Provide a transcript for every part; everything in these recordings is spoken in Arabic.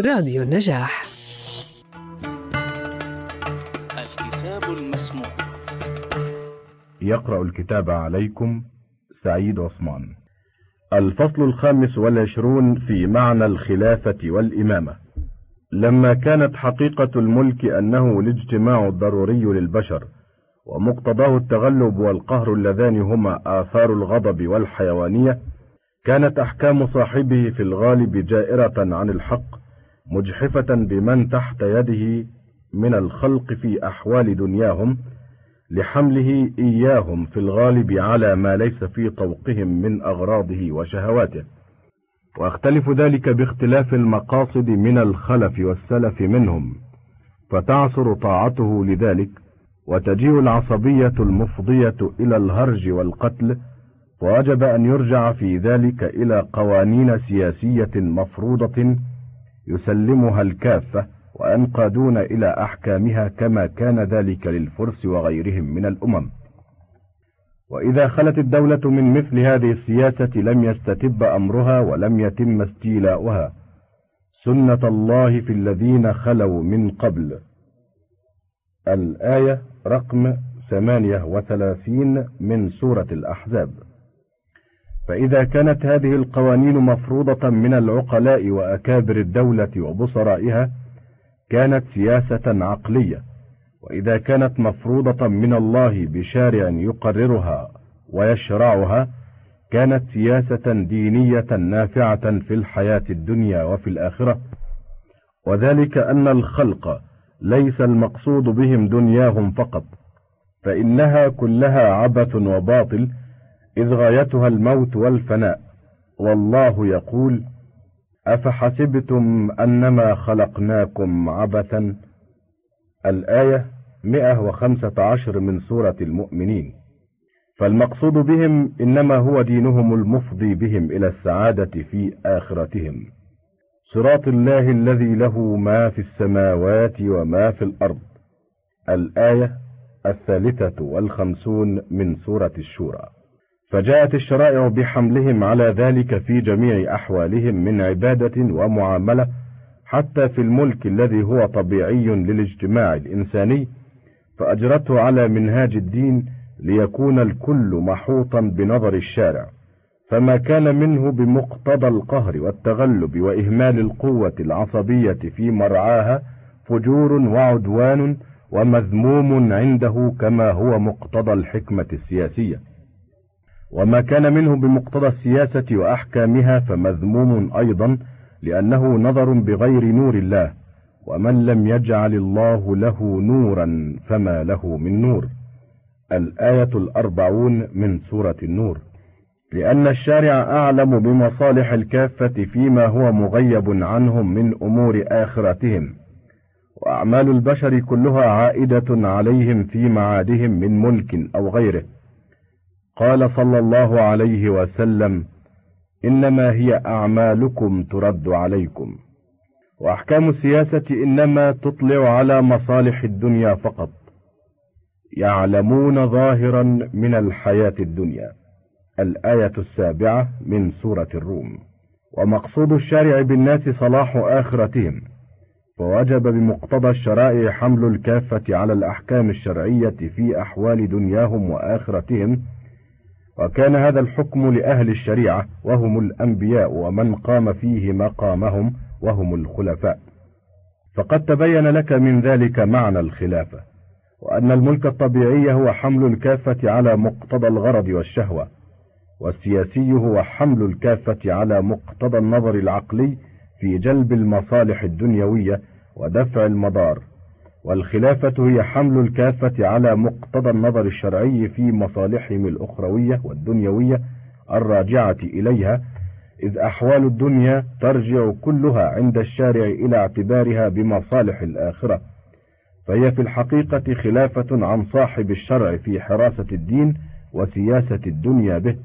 راديو النجاح. الكتاب المسموع. يقرأ الكتاب عليكم سعيد عثمان. الفصل الخامس والعشرون في معنى الخلافة والإمامة. لما كانت حقيقة الملك أنه الاجتماع الضروري للبشر ومقتضاه التغلب والقهر اللذان هما آثار الغضب والحيوانية كانت أحكام صاحبه في الغالب جائرة عن الحق مجحفة بمن تحت يده من الخلق في أحوال دنياهم لحمله إياهم في الغالب على ما ليس في طوقهم من أغراضه وشهواته. ويختلف ذلك باختلاف المقاصد من الخلف والسلف منهم فتعصر طاعته لذلك وتجيء العصبية المفضية إلى الهرج والقتل ووجب أن يرجع في ذلك إلى قوانين سياسية مفروضة يسلمها الكافة وينقادون إلى أحكامها كما كان ذلك للفرس وغيرهم من الأمم. وإذا خلت الدولة من مثل هذه السياسة لم يستتب أمرها ولم يتم استيلاؤها. سنة الله في الذين خلوا من قبل. الآية رقم ثمانية وثلاثين من سورة الأحزاب. فإذا كانت هذه القوانين مفروضة من العقلاء وأكابر الدولة وبصرائها كانت سياسة عقلية. وإذا كانت مفروضة من الله بشارع يقررها ويشرعها كانت سياسة دينية نافعة في الحياة الدنيا وفي الآخرة. وذلك أن الخلق ليس المقصود بهم دنياهم فقط فإنها كلها عبث وباطل إذ غايتها الموت والفناء. والله يقول أفحسبتم أنما خلقناكم عبثا؟ الآية 115 من سورة المؤمنين. فالمقصود بهم إنما هو دينهم المفضي بهم إلى السعادة في آخرتهم. صراط الله الذي له ما في السماوات وما في الأرض. الآية الثالثة والخمسون من سورة الشورى. فجاءت الشرائع بحملهم على ذلك في جميع أحوالهم من عبادة ومعاملة حتى في الملك الذي هو طبيعي للاجتماع الإنساني فأجرته على منهاج الدين ليكون الكل محوطا بنظر الشارع. فما كان منه بمقتضى القهر والتغلب وإهمال القوة العصبية في مرعاها فجور وعدوان ومذموم عنده كما هو مقتضى الحكمة السياسية. وما كان منه بمقتضى السياسة وأحكامها فمذموم أيضا لأنه نظر بغير نور الله ومن لم يجعل الله له نورا فما له من نور. الآية الأربعون من سورة النور. لأن الشارع أعلم بمصالح الكافة فيما هو مغيب عنهم من أمور آخرتهم وأعمال البشر كلها عائدة عليهم في معادهم من ملك أو غيره. قال صلى الله عليه وسلم إنما هي أعمالكم ترد عليكم. وأحكام السياسة إنما تطلع على مصالح الدنيا فقط. يعلمون ظاهرا من الحياة الدنيا. الآية السابعة من سورة الروم. ومقصود الشارع بالناس صلاح آخرتهم. فوجب بمقتضى الشرائع حمل الكافة على الأحكام الشرعية في أحوال دنياهم وآخرتهم. وكان هذا الحكم لأهل الشريعة وهم الأنبياء ومن قام فيه مقامهم وهم الخلفاء. فقد تبين لك من ذلك معنى الخلافة وأن الملك الطبيعي هو حمل الكافة على مقتضى الغرض والشهوة والسياسي هو حمل الكافة على مقتضى النظر العقلي في جلب المصالح الدنيوية ودفع المضار. والخلافة هي حمل الكافة على مقتضى النظر الشرعي في مصالحهم الأخروية والدنيوية الراجعة إليها إذ أحوال الدنيا ترجع كلها عند الشارع إلى اعتبارها بمصالح الآخرة. فهي في الحقيقة خلافة عن صاحب الشرع في حراسة الدين وسياسة الدنيا به.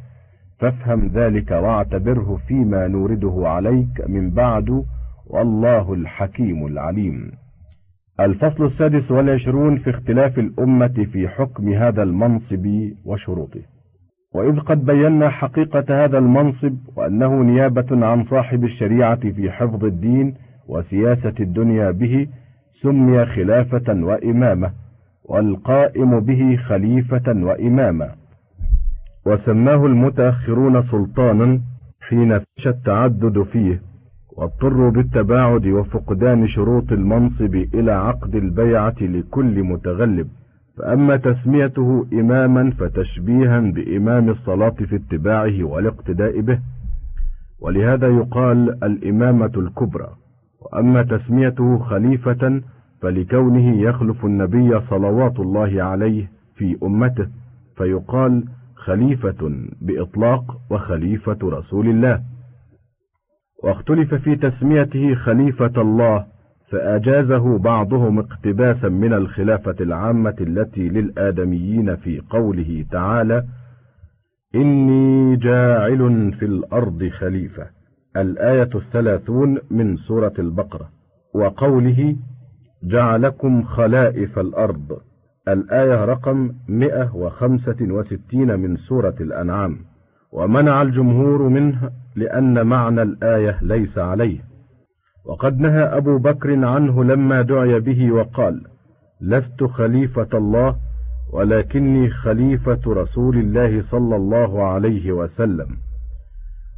فافهم ذلك واعتبره فيما نورده عليك من بعد والله الحكيم العليم. الفصل السادس والعشرون في اختلاف الأمة في حكم هذا المنصب وشروطه. وإذ قد بينا حقيقة هذا المنصب وأنه نيابة عن صاحب الشريعة في حفظ الدين وسياسة الدنيا به سمي خلافة وإمامة والقائم به خليفة وإماما وسماه المتأخرون سلطانا حين فش التعدد فيه. واضطروا بالتباعد وفقدان شروط المنصب إلى عقد البيعة لكل متغلب. فأما تسميته إماما فتشبيها بإمام الصلاة في اتباعه والاقتداء به. ولهذا يقال الإمامة الكبرى. وأما تسميته خليفة فلكونه يخلف النبي صلوات الله عليه في أمته فيقال خليفة بإطلاق وخليفة رسول الله. واختلف في تسميته خليفة الله فأجازه بعضهم اقتباسا من الخلافة العامة التي للآدميين في قوله تعالى إني جاعل في الأرض خليفة. الآية الثلاثون من سورة البقرة. وقوله جعلكم خلائف الأرض. الآية رقم 165 من سورة الأنعام. ومنع الجمهور منه لأن معنى الآية ليس عليه. وقد نهى أبو بكر عنه لما دعي به وقال لست خليفة الله ولكني خليفة رسول الله صلى الله عليه وسلم.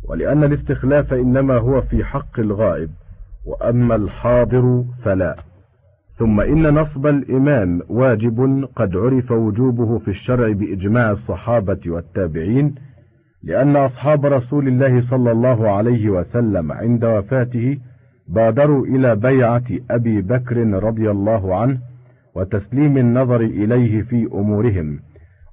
ولأن الاستخلاف إنما هو في حق الغائب وأما الحاضر فلا. ثم إن نصب الإمام واجب قد عرف وجوبه في الشرع بإجماع الصحابة والتابعين لأن أصحاب رسول الله صلى الله عليه وسلم عند وفاته بادروا إلى بيعة أبي بكر رضي الله عنه وتسليم النظر إليه في أمورهم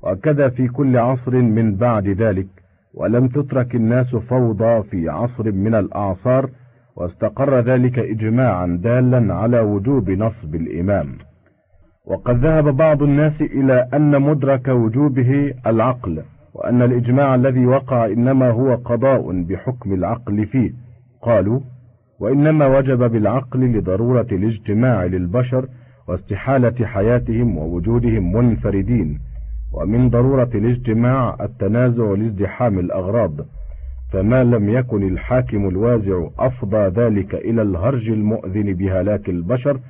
وكذا في كل عصر من بعد ذلك ولم تترك الناس فوضى في عصر من الأعصار واستقر ذلك إجماعا دالا على وجوب نصب الإمام. وقد ذهب بعض الناس إلى أن مدرك وجوبه العقل وأن الإجماع الذي وقع إنما هو قضاء بحكم العقل فيه. قالوا وإنما وجب بالعقل لضرورة الاجتماع للبشر واستحالة حياتهم ووجودهم منفردين ومن ضرورة الاجتماع التنازع لازدحام الأغراض. فما لم يكن الحاكم الوازع أفضى ذلك إلى الهرج المؤذن بهلاك البشر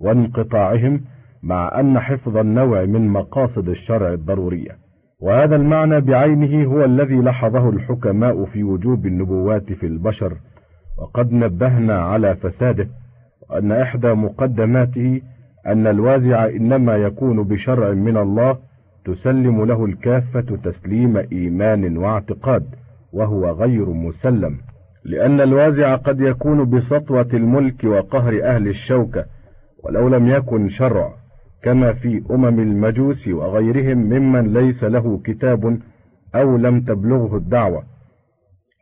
وانقطاعهم مع أن حفظ النوع من مقاصد الشرع الضرورية. وهذا المعنى بعينه هو الذي لحظه الحكماء في وجوب النبوات في البشر وقد نبهنا على فساده وأن إحدى مقدماته أن الوازع إنما يكون بشرع من الله تسلم له الكافة تسليم إيمان واعتقاد وهو غير مسلم لأن الوازع قد يكون بسطوة الملك وقهر أهل الشوكة ولو لم يكن شرع كما في أمم المجوس وغيرهم ممن ليس له كتاب أو لم تبلغه الدعوة.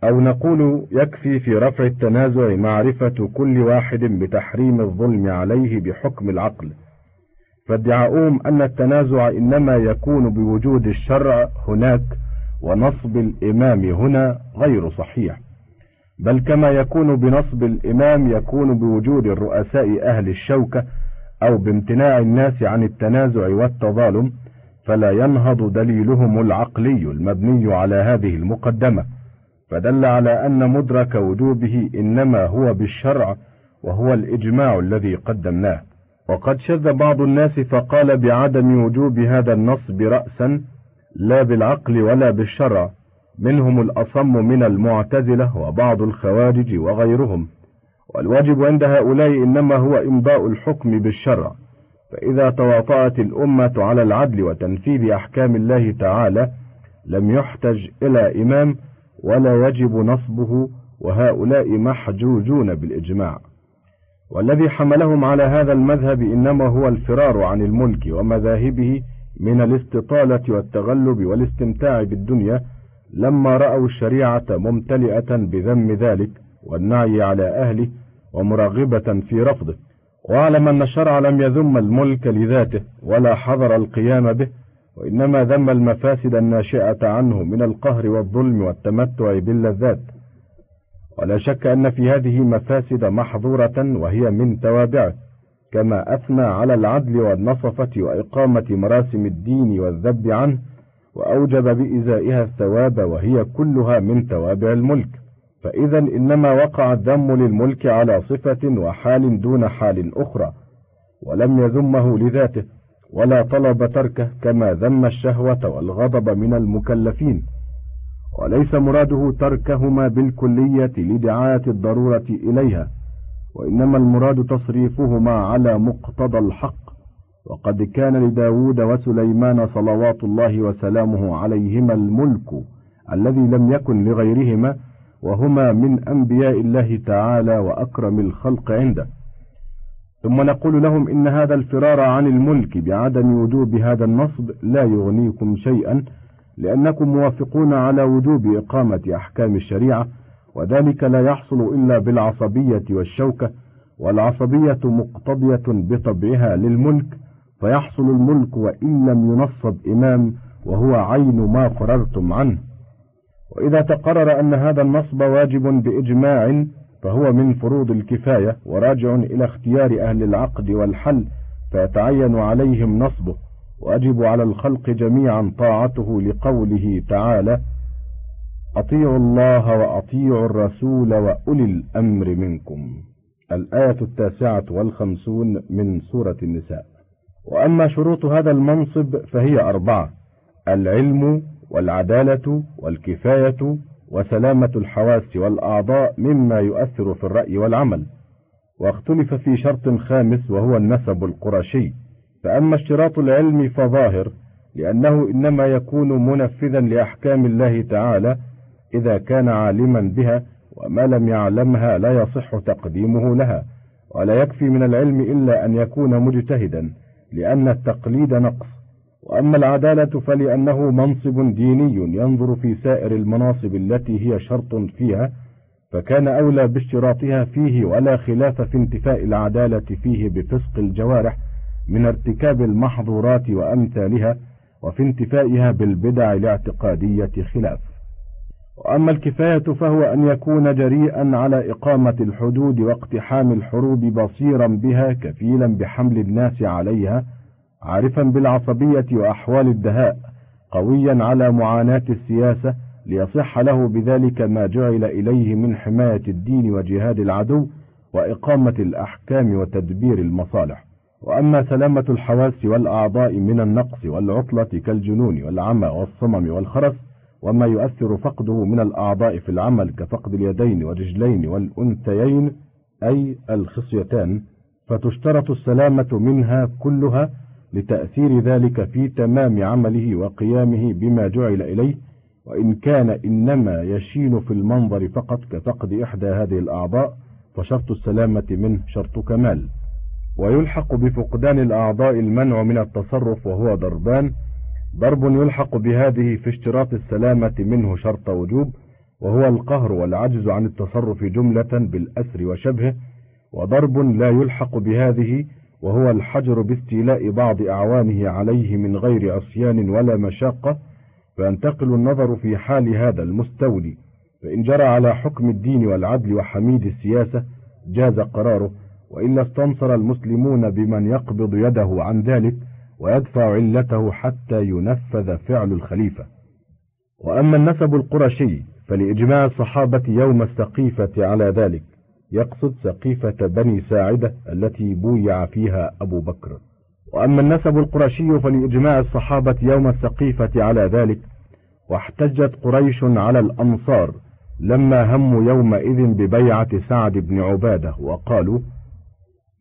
أو نقول يكفي في رفع التنازع معرفة كل واحد بتحريم الظلم عليه بحكم العقل. فادعاؤهم أن التنازع إنما يكون بوجود الشرع هناك ونصب الإمام هنا غير صحيح. بل كما يكون بنصب الإمام يكون بوجود الرؤساء أهل الشوكة أو بامتناع الناس عن التنازع والتظالم فلا ينهض دليلهم العقلي المبني على هذه المقدمة. فدل على أن مدرك وجوبه إنما هو بالشرع وهو الإجماع الذي قدمناه. وقد شذ بعض الناس فقال بعدم وجوب هذا النصب رأسا لا بالعقل ولا بالشرع منهم الأصم من المعتزلة وبعض الخوارج وغيرهم. والواجب عند هؤلاء إنما هو إمضاء الحكم بالشرع. فإذا تواطأت الأمة على العدل وتنفيذ أحكام الله تعالى لم يحتج إلى إمام ولا يجب نصبه وهؤلاء محجوجون بالإجماع. والذي حملهم على هذا المذهب إنما هو الفرار عن الملك ومذاهبه من الاستطالة والتغلب والاستمتاع بالدنيا لما رأوا الشريعة ممتلئة بذم ذلك والنعي على أهله ومراغبة في رفضه. واعلم أن الشرع لم يذم الملك لذاته ولا حضر القيام به وإنما ذم المفاسد الناشئة عنه من القهر والظلم والتمتع باللذات. ولا شك أن في هذه مفاسد محظورة وهي من توابعه كما أثنى على العدل والنصفة وإقامة مراسم الدين والذب عنه وأوجب بإزائها الثواب وهي كلها من توابع الملك. فإذا إنما وقع الذم للملك على صفة وحال دون حال أخرى ولم يذمه لذاته ولا طلب تركه كما ذم الشهوة والغضب من المكلفين. وليس مراده تركهما بالكلية لدعاية الضرورة إليها وإنما المراد تصريفهما على مقتضى الحق. وقد كان لداود وسليمان صلوات الله وسلامه عليهما الملك الذي لم يكن لغيرهما وهما من أنبياء الله تعالى وأكرم الخلق عنده. ثم نقول لهم إن هذا الفرار عن الملك بعدم وجوب هذا النصب لا يغنيكم شيئا لأنكم موافقون على وجوب إقامة أحكام الشريعة وذلك لا يحصل إلا بالعصبية والشوكة والعصبية مقتضية بطبعها للملك فيحصل الملك وإن لم ينصب إمام وهو عين ما فررتم عنه. وإذا تقرر أن هذا النصب واجب بإجماع فهو من فروض الكفاية وراجع إلى اختيار أهل العقد والحل فيتعين عليهم نصبه وأجب على الخلق جميعا طاعته لقوله تعالى أطيعوا الله وأطيعوا الرسول وأولي الأمر منكم. الآية التاسعة والخمسون من سورة النساء. وأما شروط هذا المنصب فهي أربعة العلم والعدالة والكفاية وسلامة الحواس والأعضاء مما يؤثر في الرأي والعمل. واختلف في شرط خامس وهو النسب القرشي. فأما اشتراط العلم فظاهر لأنه إنما يكون منفذا لأحكام الله تعالى إذا كان عالما بها وما لم يعلمها لا يصح تقديمه لها. ولا يكفي من العلم إلا أن يكون مجتهدا لأن التقليد نقص. وأما العدالة فلأنه منصب ديني ينظر في سائر المناصب التي هي شرط فيها فكان أولى باشتراطها فيه ولا خلاف في انتفاء العدالة فيه بفسق الجوارح من ارتكاب المحظورات وأمثالها وفي انتفائها بالبدع الاعتقادية خلاف. وأما الكفاية فهو أن يكون جريئا على إقامة الحدود واقتحام الحروب بصيرا بها كفيلا بحمل الناس عليها عارفا بالعصبية وأحوال الدهاء قويا على معاناة السياسة ليصح له بذلك ما جعل إليه من حماية الدين وجهاد العدو وإقامة الأحكام وتدبير المصالح. وأما سلامة الحواس والأعضاء من النقص والعطلة كالجنون والعمى والصمم والخرس وما يؤثر فقده من الأعضاء في العمل كفقد اليدين والرجلين والأنثيين أي الخصيتان فتشترط السلامة منها كلها لتأثير ذلك في تمام عمله وقيامه بما جعل إليه وإن كان إنما يشين في المنظر فقط كفقد إحدى هذه الأعضاء فشرط السلامة منه شرط كمال. ويلحق بفقدان الأعضاء المنع من التصرف وهو ضربان. ضرب يلحق بهذه في اشتراط السلامة منه شرط وجوب وهو القهر والعجز عن التصرف جملة بالأسر وشبهه. وضرب لا يلحق بهذه وهو الحجر باستيلاء بعض أعوانه عليه من غير عصيان ولا مشاقة فينتقل النظر في حال هذا المستولي. فإن جرى على حكم الدين والعدل وحميد السياسة جاز قراره وإلا استنصر المسلمون بمن يقبض يده عن ذلك ويدفع علته حتى ينفذ فعل الخليفة. وأما النسب القرشي فلإجماع الصحابة يوم السقيفة على ذلك. يقصد سقيفة بني ساعدة التي بويع فيها أبو بكر. وأما النسب القرشي فلإجماع الصحابة يوم السقيفة على ذلك واحتجت قريش على الأنصار لما هموا يومئذ ببيعة سعد بن عبادة وقالوا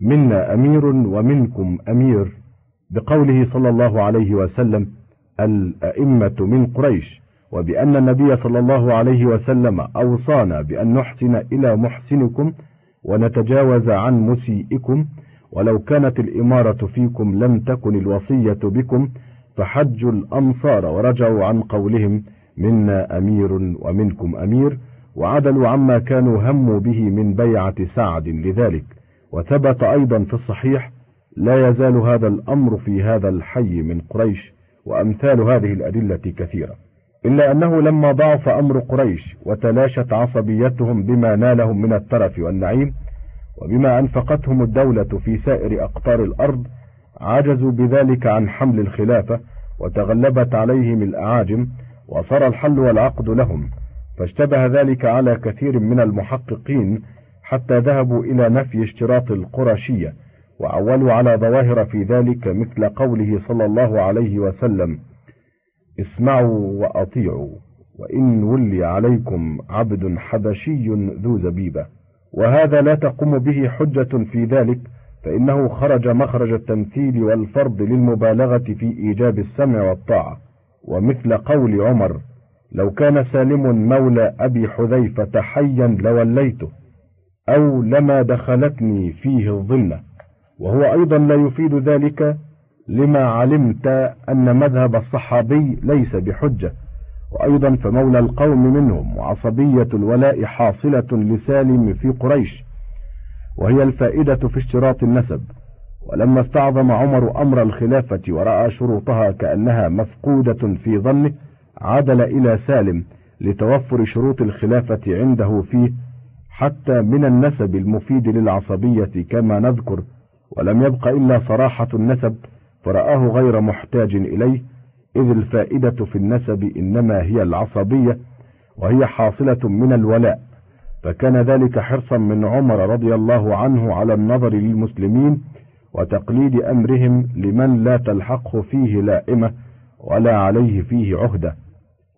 منا أمير ومنكم أمير. بقوله صلى الله عليه وسلم الأئمة من قريش. وبأن النبي صلى الله عليه وسلم أوصانا بأن نحسن إلى محسنكم ونتجاوز عن مسيئكم ولو كانت الإمارة فيكم لم تكن الوصية بكم فحجوا الأمصار ورجعوا عن قولهم منا أمير ومنكم أمير وعدلوا عما كانوا هموا به من بيعة سعد لذلك. وثبت أيضا في الصحيح لا يزال هذا الأمر في هذا الحي من قريش وأمثال هذه الأدلة كثيرة. إلا أنه لما ضعف أمر قريش وتلاشت عصبيتهم بما نالهم من الترف والنعيم وبما أنفقتهم الدولة في سائر أقطار الأرض عجزوا بذلك عن حمل الخلافة وتغلبت عليهم الأعاجم وصار الحل والعقد لهم فاشتبه ذلك على كثير من المحققين حتى ذهبوا إلى نفي اشتراط القرشية وعولوا على ظواهر في ذلك مثل قوله صلى الله عليه وسلم اسمعوا وأطيعوا وإن ولي عليكم عبد حبشي ذو زبيبة وهذا لا تقوم به حجة في ذلك فإنه خرج مخرج التمثيل والفرض للمبالغة في إيجاب السمع والطاعة. ومثل قول عمر لو كان سالم مولى أبي حذيفة حيا لوليته أو لما دخلتني فيه الظلة. وهو أيضا لا يفيد ذلك لما علمت أن مذهب الصحابي ليس بحجة وأيضا فمولى القوم منهم وعصبية الولاء حاصلة لسالم في قريش وهي الفائدة في اشتراط النسب. ولما استعظم عمر أمر الخلافة ورأى شروطها كأنها مفقودة في ظنه عدل إلى سالم لتوفر شروط الخلافة عنده فيه حتى من النسب المفيد للعصبية كما نذكر. ولم يبق إلا صراحة النسب فرآه غير محتاج إليه إذ الفائدة في النسب إنما هي العصبية وهي حاصلة من الولاء. فكان ذلك حرصا من عمر رضي الله عنه على النظر للمسلمين وتقليد أمرهم لمن لا تلحقه فيه لائمة ولا عليه فيه عهدة.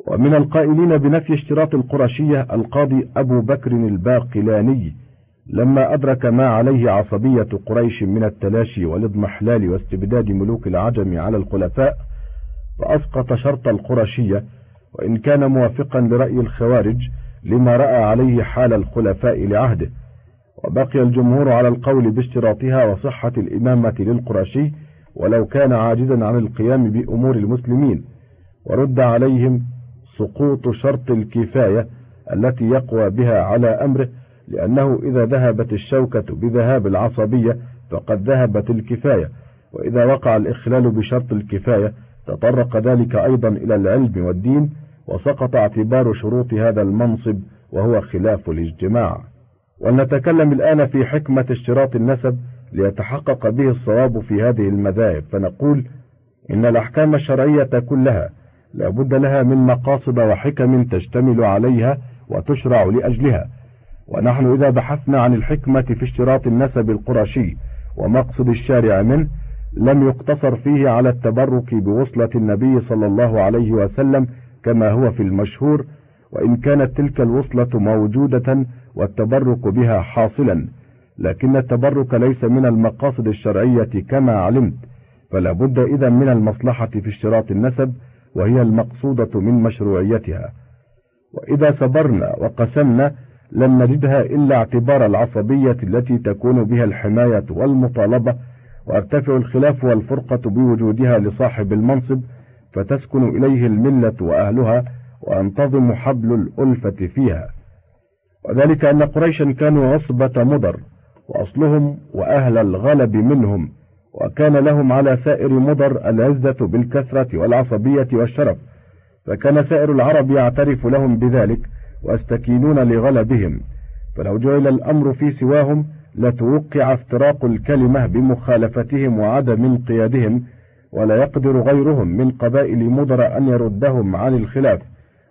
ومن القائلين بنفي اشتراط القرشية القاضي أبو بكر الباقلاني لما أدرك ما عليه عصبية قريش من التلاشي والإضمحلال واستبداد ملوك العجم على الخلفاء فأسقط شرط القرشية وإن كان موافقا لرأي الخوارج لما رأى عليه حال الخلفاء لعهده. وبقي الجمهور على القول باشتراطها وصحة الإمامة للقرشي ولو كان عاجزا عن القيام بأمور المسلمين. ورد عليهم سقوط شرط الكفاية التي يقوى بها على أمره لأنه إذا ذهبت الشوكة بذهاب العصبية فقد ذهبت الكفاية وإذا وقع الإخلال بشرط الكفاية تطرق ذلك أيضا إلى العلم والدين وسقط اعتبار شروط هذا المنصب وهو خلاف الاجتماع. ولنتكلم الآن في حكمة اشتراط النسب ليتحقق به الصواب في هذه المذاهب فنقول إن الأحكام الشرعية كلها لا بد لها من مقاصد وحكم تشتمل عليها وتشرع لأجلها. ونحن إذا بحثنا عن الحكمة في اشتراط النسب القرشي ومقصد الشارع منه لم يقتصر فيه على التبرك بوصلة النبي صلى الله عليه وسلم كما هو في المشهور وإن كانت تلك الوصلة موجودة والتبرك بها حاصلا لكن التبرك ليس من المقاصد الشرعية كما علمت فلا بد إذا من المصلحة في اشتراط النسب وهي المقصودة من مشروعيتها. وإذا صبرنا وقسمنا لم نجدها إلا اعتبار العصبية التي تكون بها الحماية والمطالبة ويرتفع الخلاف والفرقة بوجودها لصاحب المنصب فتسكن إليه الملة وأهلها وينتظم حبل الألفة فيها. وذلك أن قريشا كانوا عصبة مضر وأصلهم وأهل الغلب منهم وكان لهم على سائر مضر العزة بالكثرة والعصبية والشرف فكان سائر العرب يعترف لهم بذلك ويستكينون لغلبهم فلو جعل الأمر في سواهم لتوقع افتراق الكلمة بمخالفتهم وعدم انقيادهم ولا يقدر غيرهم من قبائل مضر أن يردهم عن الخلاف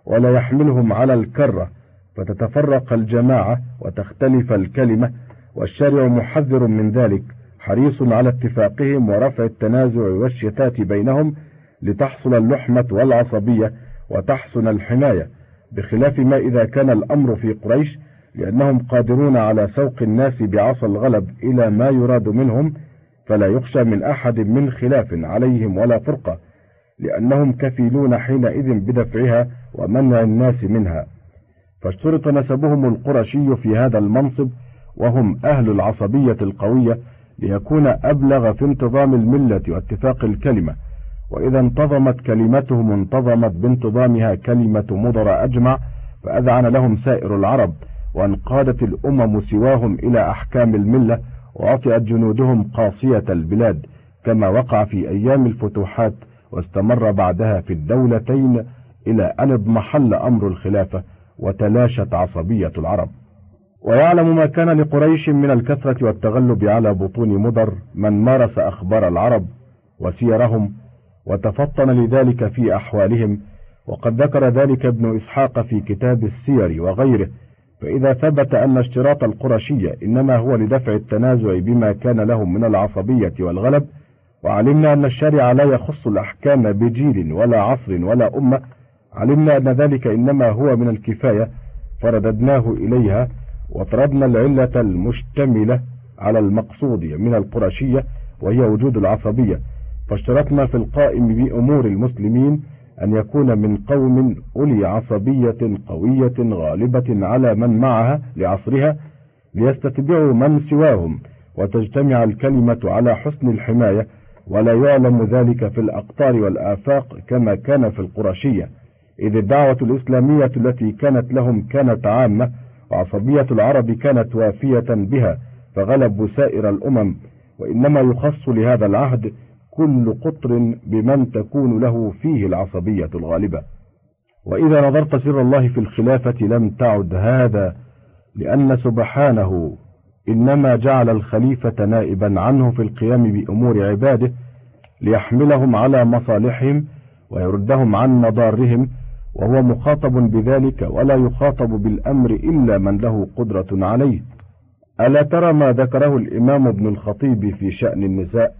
ولا يحملهم على الكرة فتتفرق الجماعة وتختلف الكلمة والشارع محذر من ذلك حريص على اتفاقهم ورفع التنازع والشتات بينهم لتحصل اللحمة والعصبية وتحسن الحماية. بخلاف ما إذا كان الأمر في قريش لأنهم قادرون على سوق الناس بعصا الغلب إلى ما يراد منهم فلا يخشى من أحد من خلاف عليهم ولا فرقة لأنهم كفيلون حينئذ بدفعها ومنع الناس منها. فاشترط نسبهم القرشي في هذا المنصب وهم أهل العصبية القوية ليكون أبلغ في انتظام الملة واتفاق الكلمة. وإذا انتظمت كلمتهم انتظمت بانتظامها كلمة مضر أجمع فأذعن لهم سائر العرب وانقادت الأمم سواهم إلى أحكام الملة وعطئت جنودهم قاصية البلاد كما وقع في أيام الفتوحات واستمر بعدها في الدولتين إلى أن اضمحل أمر الخلافة وتلاشت عصبية العرب. ويعلم ما كان لقريش من الكثرة والتغلب على بطون مضر من مارس أخبار العرب وسيرهم وتفطن لذلك في أحوالهم وقد ذكر ذلك ابن إسحاق في كتاب السير وغيره فإذا ثبت أن اشتراط القرشية إنما هو لدفع التنازع بما كان لهم من العصبية والغلب وعلمنا أن الشارع لا يخص الأحكام بجيل ولا عصر ولا أمة علمنا أن ذلك إنما هو من الكفاية فرددناه إليها وطردنا العلة المشتملة على المقصود من القرشية وهي وجود العصبية. فاشترطنا في القائم بأمور المسلمين أن يكون من قوم أولي عصبية قوية غالبة على من معها لعصرها ليستتبعوا من سواهم وتجتمع الكلمة على حسن الحماية ولا يعلم ذلك في الأقطار والآفاق كما كان في القرشية إذ الدعوة الإسلامية التي كانت لهم كانت عامة وعصبية العرب كانت وافية بها فغلبوا سائر الأمم وإنما يخص لهذا العهد كل قطر بمن تكون له فيه العصبية الغالبة. وإذا نظرت سر الله في الخلافة لم تعد هذا لأن سبحانه إنما جعل الخليفة نائبا عنه في القيام بأمور عباده ليحملهم على مصالحهم ويردهم عن مضارهم وهو مخاطب بذلك ولا يخاطب بالأمر إلا من له قدرة عليه. ألا ترى ما ذكره الإمام ابن الخطيب في شأن النساء؟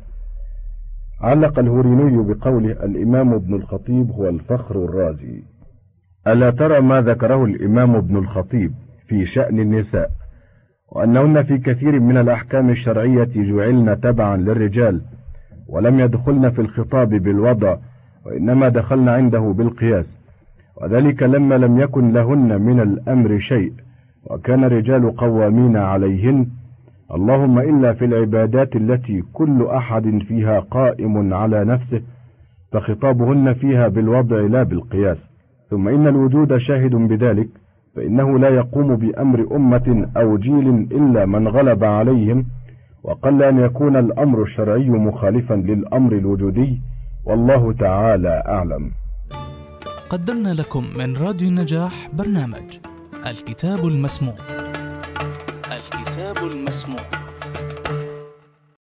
علق الهوريني بقوله الإمام ابن الخطيب هو الفخر الرازي. ألا ترى ما ذكره الإمام ابن الخطيب في شأن النساء؟ وأنهن في كثير من الأحكام الشرعية جعلن تبعا للرجال ولم يدخلن في الخطاب بالوضع وإنما دخلن عنده بالقياس. وذلك لما لم يكن لهن من الأمر شيء وكان الرجال قوامين عليهن اللهم إلا في العبادات التي كل أحد فيها قائم على نفسه فخطابهن فيها بالوضع لا بالقياس. ثم إن الوجود شاهد بذلك فإنه لا يقوم بأمر أمة أو جيل إلا من غلب عليهم وقل أن يكون الأمر الشرعي مخالفا للأمر الوجودي والله تعالى أعلم. قدمنا لكم من راديو النجاح برنامج الكتاب المسموع.